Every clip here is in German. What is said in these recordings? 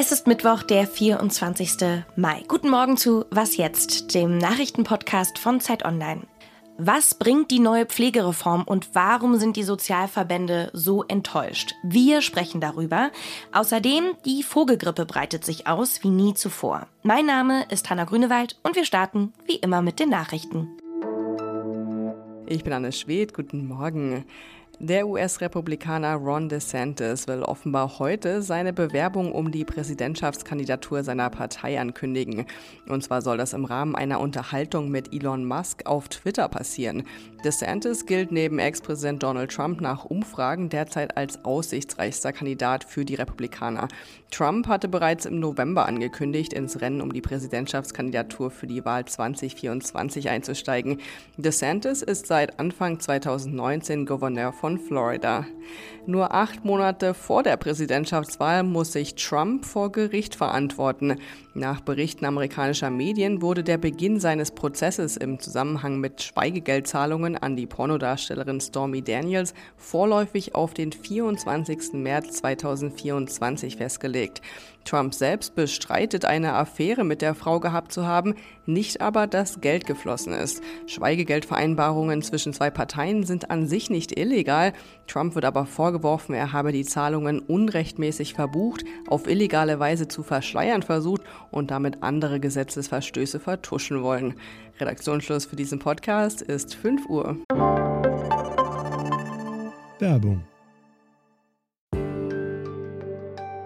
Es ist Mittwoch, der 24. Mai. Guten Morgen zu Was jetzt, dem Nachrichtenpodcast von Zeit Online. Was bringt die neue Pflegereform und warum sind die Sozialverbände so enttäuscht? Wir sprechen darüber. Außerdem, die Vogelgrippe breitet sich aus wie nie zuvor. Mein Name ist Hanna Grünewald und wir starten wie immer mit den Nachrichten. Ich bin Anne Schwedt, guten Morgen. Der US-Republikaner Ron DeSantis will offenbar heute seine Bewerbung um die Präsidentschaftskandidatur seiner Partei ankündigen. Und zwar soll das im Rahmen einer Unterhaltung mit Elon Musk auf Twitter passieren. DeSantis gilt neben Ex-Präsident Donald Trump nach Umfragen derzeit als aussichtsreichster Kandidat für die Republikaner. Trump hatte bereits im November angekündigt, ins Rennen um die Präsidentschaftskandidatur für die Wahl 2024 einzusteigen. DeSantis ist seit Anfang 2019 Gouverneur von von Florida. Nur acht Monate vor der Präsidentschaftswahl muss sich Trump vor Gericht verantworten. Nach Berichten amerikanischer Medien wurde der Beginn seines Prozesses im Zusammenhang mit Schweigegeldzahlungen an die Pornodarstellerin Stormy Daniels vorläufig auf den 24. März 2024 festgelegt. Trump selbst bestreitet eine Affäre mit der Frau gehabt zu haben, nicht aber, dass Geld geflossen ist. Schweigegeldvereinbarungen zwischen zwei Parteien sind an sich nicht illegal. Trump wird aber vorgeworfen, er habe die Zahlungen unrechtmäßig verbucht, auf illegale Weise zu verschleiern versucht und damit andere Gesetzesverstöße vertuschen wollen. Redaktionsschluss für diesen Podcast ist 5 Uhr. Werbung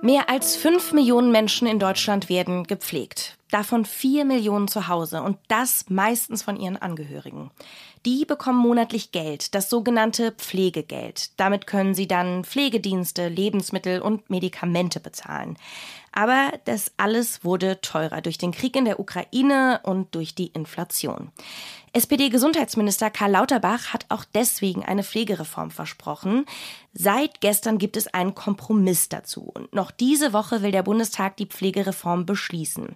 Mehr als 5 Millionen Menschen in Deutschland werden gepflegt. Davon 4 Millionen zu Hause und das meistens von ihren Angehörigen. Die bekommen monatlich Geld, das sogenannte Pflegegeld. Damit können sie dann Pflegedienste, Lebensmittel und Medikamente bezahlen. Aber das alles wurde teurer durch den Krieg in der Ukraine und durch die Inflation. SPD-Gesundheitsminister Karl Lauterbach hat auch deswegen eine Pflegereform versprochen. Seit gestern gibt es einen Kompromiss dazu. Und noch diese Woche will der Bundestag die Pflegereform beschließen.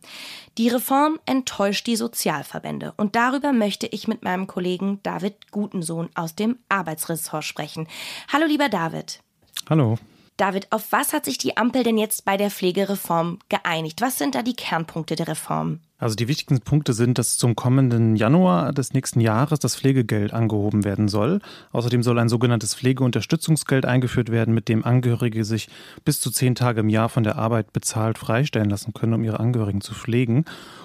Die Reform enttäuscht die Sozialverbände. Und darüber möchte ich mit meinem Kollegen David Gutensohn aus dem Arbeitsressort sprechen. Hallo, lieber David. Hallo. David, auf was hat sich die Ampel denn jetzt bei der Pflegereform geeinigt? Was sind da die Kernpunkte der Reform? Also die wichtigsten Punkte sind, dass zum kommenden Januar des nächsten Jahres das Pflegegeld angehoben werden soll. Außerdem soll ein sogenanntes Pflegeunterstützungsgeld eingeführt werden, mit dem Angehörige sich bis zu zehn Tage im Jahr von der Arbeit bezahlt freistellen lassen können, um ihre Angehörigen zu pflegen.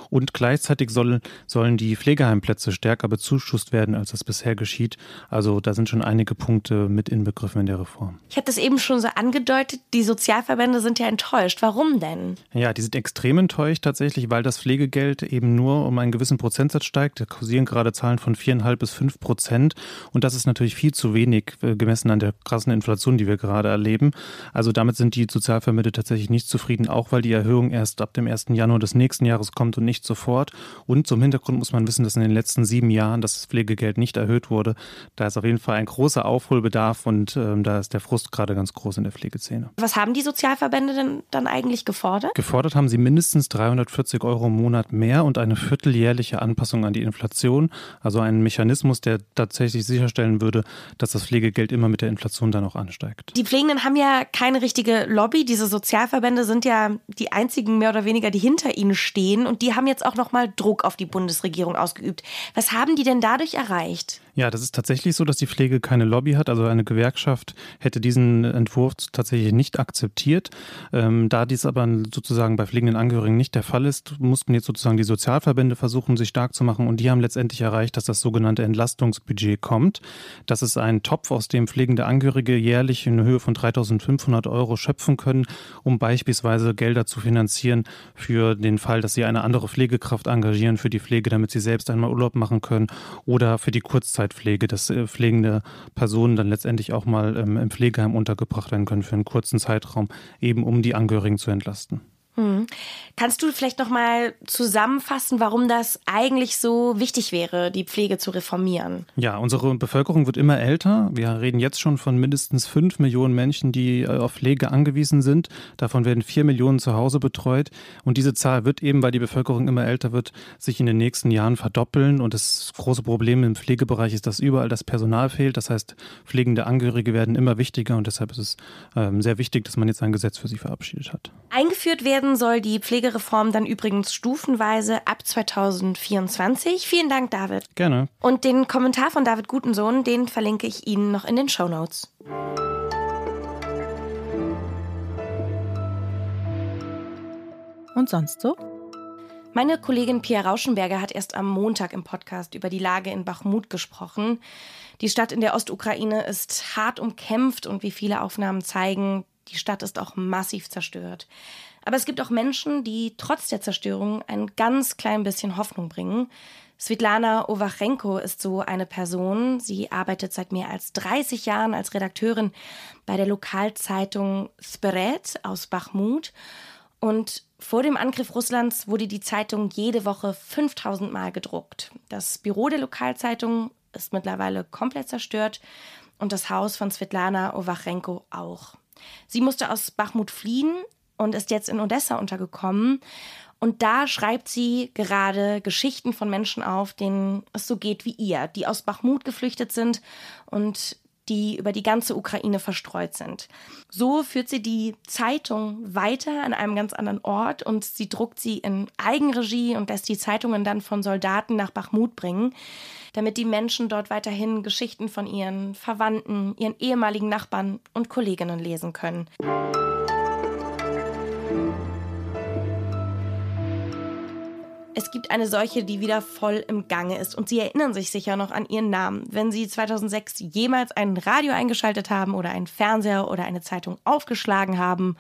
Und gleichzeitig sollen, sollen die Pflegeheimplätze stärker bezuschusst werden, als das bisher geschieht. Also da sind schon einige Punkte mit inbegriffen in der Reform. Ich habe das eben schon so angedeutet, die Sozialverbände sind ja enttäuscht. Warum denn? Ja, die sind extrem enttäuscht tatsächlich, weil das Pflegegeld eben nur um einen gewissen Prozentsatz steigt. Da kursieren gerade Zahlen von viereinhalb bis fünf Prozent. Und das ist natürlich viel zu wenig äh, gemessen an der krassen Inflation, die wir gerade erleben. Also damit sind die Sozialverbände tatsächlich nicht zufrieden, auch weil die Erhöhung erst ab dem 1. Januar des nächsten Jahres kommt und nicht nicht sofort. Und zum Hintergrund muss man wissen, dass in den letzten sieben Jahren das Pflegegeld nicht erhöht wurde. Da ist auf jeden Fall ein großer Aufholbedarf und ähm, da ist der Frust gerade ganz groß in der Pflegeszene. Was haben die Sozialverbände denn dann eigentlich gefordert? Gefordert haben sie mindestens 340 Euro im Monat mehr und eine vierteljährliche Anpassung an die Inflation. Also einen Mechanismus, der tatsächlich sicherstellen würde, dass das Pflegegeld immer mit der Inflation dann auch ansteigt. Die Pflegenden haben ja keine richtige Lobby. Diese Sozialverbände sind ja die einzigen mehr oder weniger, die hinter ihnen stehen und die haben jetzt auch noch mal Druck auf die Bundesregierung ausgeübt. Was haben die denn dadurch erreicht? Ja, das ist tatsächlich so, dass die Pflege keine Lobby hat. Also eine Gewerkschaft hätte diesen Entwurf tatsächlich nicht akzeptiert. Ähm, da dies aber sozusagen bei pflegenden Angehörigen nicht der Fall ist, mussten jetzt sozusagen die Sozialverbände versuchen, sich stark zu machen. Und die haben letztendlich erreicht, dass das sogenannte Entlastungsbudget kommt. Das ist ein Topf, aus dem pflegende Angehörige jährlich in Höhe von 3.500 Euro schöpfen können, um beispielsweise Gelder zu finanzieren für den Fall, dass sie eine andere Pflegekraft engagieren für die Pflege, damit sie selbst einmal Urlaub machen können oder für die Kurzzeit Langzeitpflege, dass äh, pflegende Personen dann letztendlich auch mal ähm, im Pflegeheim untergebracht werden können für einen kurzen Zeitraum, eben um die Angehörigen zu entlasten. Hm. Kannst du vielleicht noch mal zusammenfassen, warum das eigentlich so wichtig wäre, die Pflege zu reformieren? Ja, unsere Bevölkerung wird immer älter. Wir reden jetzt schon von mindestens fünf Millionen Menschen, die äh, auf Pflege angewiesen sind. Davon werden vier Millionen zu Hause betreut. Und diese Zahl wird eben, weil die Bevölkerung immer älter wird, sich in den nächsten Jahren verdoppeln. Und das große Problem im Pflegebereich ist, dass überall das Personal fehlt. Das heißt, pflegende Angehörige werden immer wichtiger. Und deshalb ist es ähm, sehr wichtig, dass man jetzt ein Gesetz für sie verabschiedet hat. Eingeführt werden werden soll die Pflegereform dann übrigens stufenweise ab 2024. Vielen Dank, David. Gerne. Und den Kommentar von David Gutensohn, den verlinke ich Ihnen noch in den Show Notes. Und sonst so? Meine Kollegin Pia Rauschenberger hat erst am Montag im Podcast über die Lage in Bachmut gesprochen. Die Stadt in der Ostukraine ist hart umkämpft und wie viele Aufnahmen zeigen, die Stadt ist auch massiv zerstört. Aber es gibt auch Menschen, die trotz der Zerstörung ein ganz klein bisschen Hoffnung bringen. Svetlana Ovachenko ist so eine Person. Sie arbeitet seit mehr als 30 Jahren als Redakteurin bei der Lokalzeitung Speret aus Bachmut. Und vor dem Angriff Russlands wurde die Zeitung jede Woche 5000 Mal gedruckt. Das Büro der Lokalzeitung ist mittlerweile komplett zerstört und das Haus von Svetlana Ovachenko auch. Sie musste aus Bachmut fliehen, und ist jetzt in Odessa untergekommen. Und da schreibt sie gerade Geschichten von Menschen auf, denen es so geht wie ihr, die aus Bachmut geflüchtet sind und die über die ganze Ukraine verstreut sind. So führt sie die Zeitung weiter an einem ganz anderen Ort und sie druckt sie in Eigenregie und lässt die Zeitungen dann von Soldaten nach Bachmut bringen, damit die Menschen dort weiterhin Geschichten von ihren Verwandten, ihren ehemaligen Nachbarn und Kolleginnen lesen können. Es gibt eine Seuche, die wieder voll im Gange ist und Sie erinnern sich sicher noch an Ihren Namen. Wenn Sie 2006 jemals ein Radio eingeschaltet haben oder einen Fernseher oder eine Zeitung aufgeschlagen haben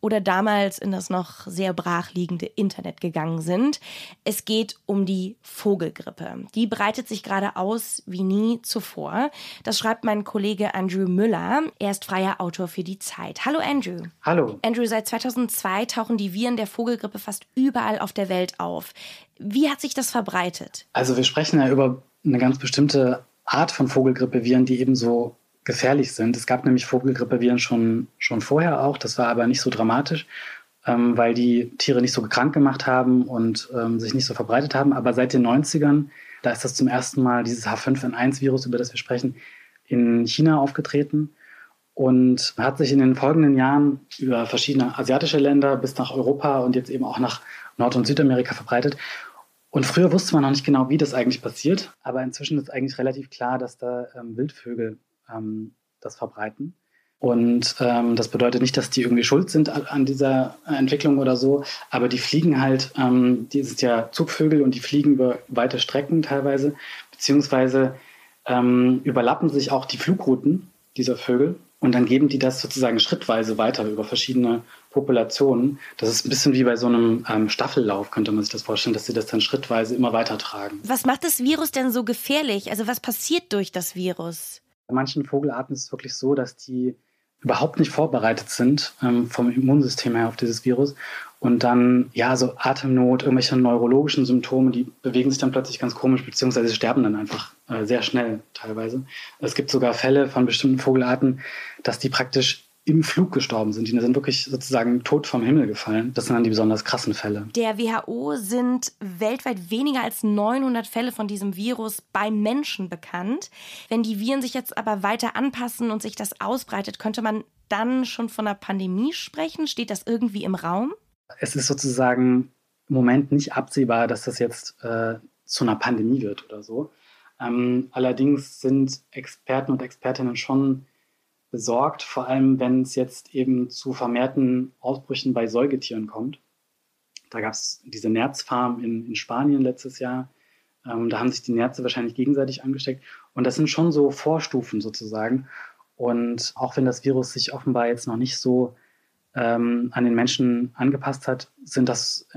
oder damals in das noch sehr brachliegende Internet gegangen sind. Es geht um die Vogelgrippe. Die breitet sich gerade aus wie nie zuvor. Das schreibt mein Kollege Andrew Müller. Er ist freier Autor für die Zeit. Hallo Andrew. Hallo. Andrew, seit 2002 tauchen die Viren der Vogelgrippe fast überall auf der Welt auf. Wie hat sich das verbreitet? Also wir sprechen ja über eine ganz bestimmte Art von Vogelgrippeviren, die eben so gefährlich sind. Es gab nämlich Vogelgrippeviren schon, schon vorher auch, das war aber nicht so dramatisch, ähm, weil die Tiere nicht so krank gemacht haben und ähm, sich nicht so verbreitet haben. Aber seit den 90ern, da ist das zum ersten Mal dieses H5N1-Virus, über das wir sprechen, in China aufgetreten und hat sich in den folgenden Jahren über verschiedene asiatische Länder bis nach Europa und jetzt eben auch nach Nord- und Südamerika verbreitet. Und früher wusste man noch nicht genau, wie das eigentlich passiert, aber inzwischen ist eigentlich relativ klar, dass da ähm, Wildvögel ähm, das verbreiten. Und ähm, das bedeutet nicht, dass die irgendwie schuld sind an dieser Entwicklung oder so, aber die fliegen halt, ähm, die sind ja Zugvögel und die fliegen über weite Strecken teilweise, beziehungsweise ähm, überlappen sich auch die Flugrouten dieser Vögel und dann geben die das sozusagen schrittweise weiter über verschiedene Populationen. Das ist ein bisschen wie bei so einem ähm, Staffellauf, könnte man sich das vorstellen, dass sie das dann schrittweise immer weiter tragen. Was macht das Virus denn so gefährlich? Also was passiert durch das Virus? Bei manchen Vogelarten ist es wirklich so, dass die überhaupt nicht vorbereitet sind ähm, vom Immunsystem her auf dieses Virus und dann, ja, so Atemnot, irgendwelche neurologischen Symptome, die bewegen sich dann plötzlich ganz komisch, beziehungsweise sterben dann einfach sehr schnell teilweise. Es gibt sogar Fälle von bestimmten Vogelarten, dass die praktisch im Flug gestorben sind. Die sind wirklich sozusagen tot vom Himmel gefallen. Das sind dann die besonders krassen Fälle. Der WHO sind weltweit weniger als 900 Fälle von diesem Virus beim Menschen bekannt. Wenn die Viren sich jetzt aber weiter anpassen und sich das ausbreitet, könnte man dann schon von einer Pandemie sprechen? Steht das irgendwie im Raum? Es ist sozusagen im Moment nicht absehbar, dass das jetzt äh, zu einer Pandemie wird oder so. Ähm, allerdings sind Experten und Expertinnen schon besorgt, vor allem wenn es jetzt eben zu vermehrten Ausbrüchen bei Säugetieren kommt. Da gab es diese Nerzfarm in, in Spanien letztes Jahr. Ähm, da haben sich die Nerze wahrscheinlich gegenseitig angesteckt. Und das sind schon so Vorstufen sozusagen. Und auch wenn das Virus sich offenbar jetzt noch nicht so ähm, an den Menschen angepasst hat, sind das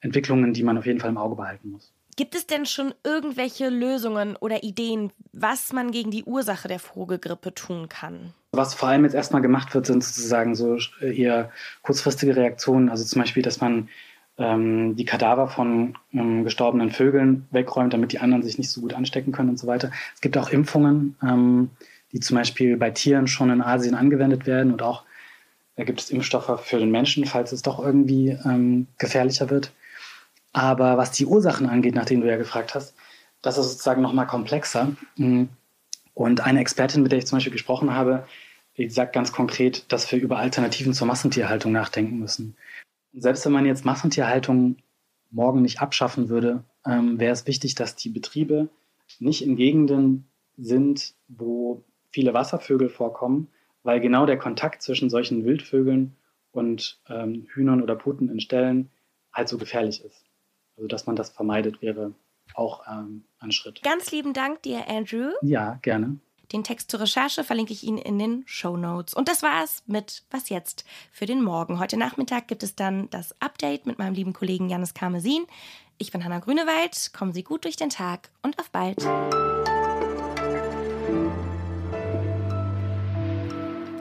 Entwicklungen, die man auf jeden Fall im Auge behalten muss. Gibt es denn schon irgendwelche Lösungen oder Ideen, was man gegen die Ursache der Vogelgrippe tun kann? Was vor allem jetzt erstmal gemacht wird, sind sozusagen so eher kurzfristige Reaktionen. Also zum Beispiel, dass man ähm, die Kadaver von ähm, gestorbenen Vögeln wegräumt, damit die anderen sich nicht so gut anstecken können und so weiter. Es gibt auch Impfungen, ähm, die zum Beispiel bei Tieren schon in Asien angewendet werden und auch da gibt es Impfstoffe für den Menschen, falls es doch irgendwie ähm, gefährlicher wird. Aber was die Ursachen angeht, nachdem du ja gefragt hast, das ist sozusagen nochmal komplexer. Mhm. Und eine Expertin, mit der ich zum Beispiel gesprochen habe, die sagt ganz konkret, dass wir über Alternativen zur Massentierhaltung nachdenken müssen. Und selbst wenn man jetzt Massentierhaltung morgen nicht abschaffen würde, ähm, wäre es wichtig, dass die Betriebe nicht in Gegenden sind, wo viele Wasservögel vorkommen, weil genau der Kontakt zwischen solchen Wildvögeln und ähm, Hühnern oder Puten in Ställen halt so gefährlich ist. Also dass man das vermeidet, wäre auch ähm, ein Schritt. Ganz lieben Dank dir, Andrew. Ja, gerne. Den Text zur Recherche verlinke ich Ihnen in den Show Notes. Und das war's mit Was jetzt für den Morgen. Heute Nachmittag gibt es dann das Update mit meinem lieben Kollegen Janis Karmesin. Ich bin Hanna Grünewald. Kommen Sie gut durch den Tag und auf bald.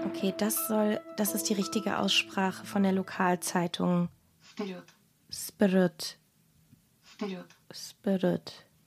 Okay, das soll, das ist die richtige Aussprache von der Lokalzeitung. Spirit. Spirit. Spirit.